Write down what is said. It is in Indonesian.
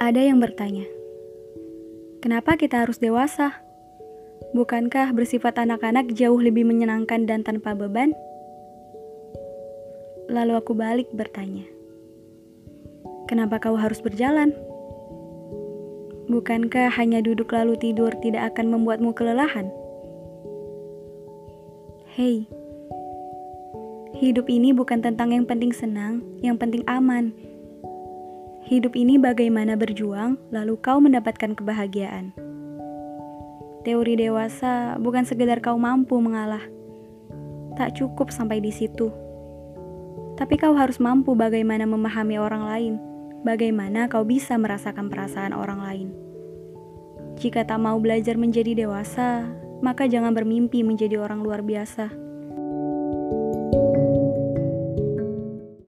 Ada yang bertanya, kenapa kita harus dewasa? Bukankah bersifat anak-anak jauh lebih menyenangkan dan tanpa beban? Lalu aku balik bertanya, kenapa kau harus berjalan? Bukankah hanya duduk lalu tidur tidak akan membuatmu kelelahan? Hei, hidup ini bukan tentang yang penting senang, yang penting aman. Hidup ini bagaimana berjuang, lalu kau mendapatkan kebahagiaan. Teori dewasa bukan sekedar kau mampu mengalah. Tak cukup sampai di situ. Tapi kau harus mampu bagaimana memahami orang lain, bagaimana kau bisa merasakan perasaan orang lain. Jika tak mau belajar menjadi dewasa, maka jangan bermimpi menjadi orang luar biasa.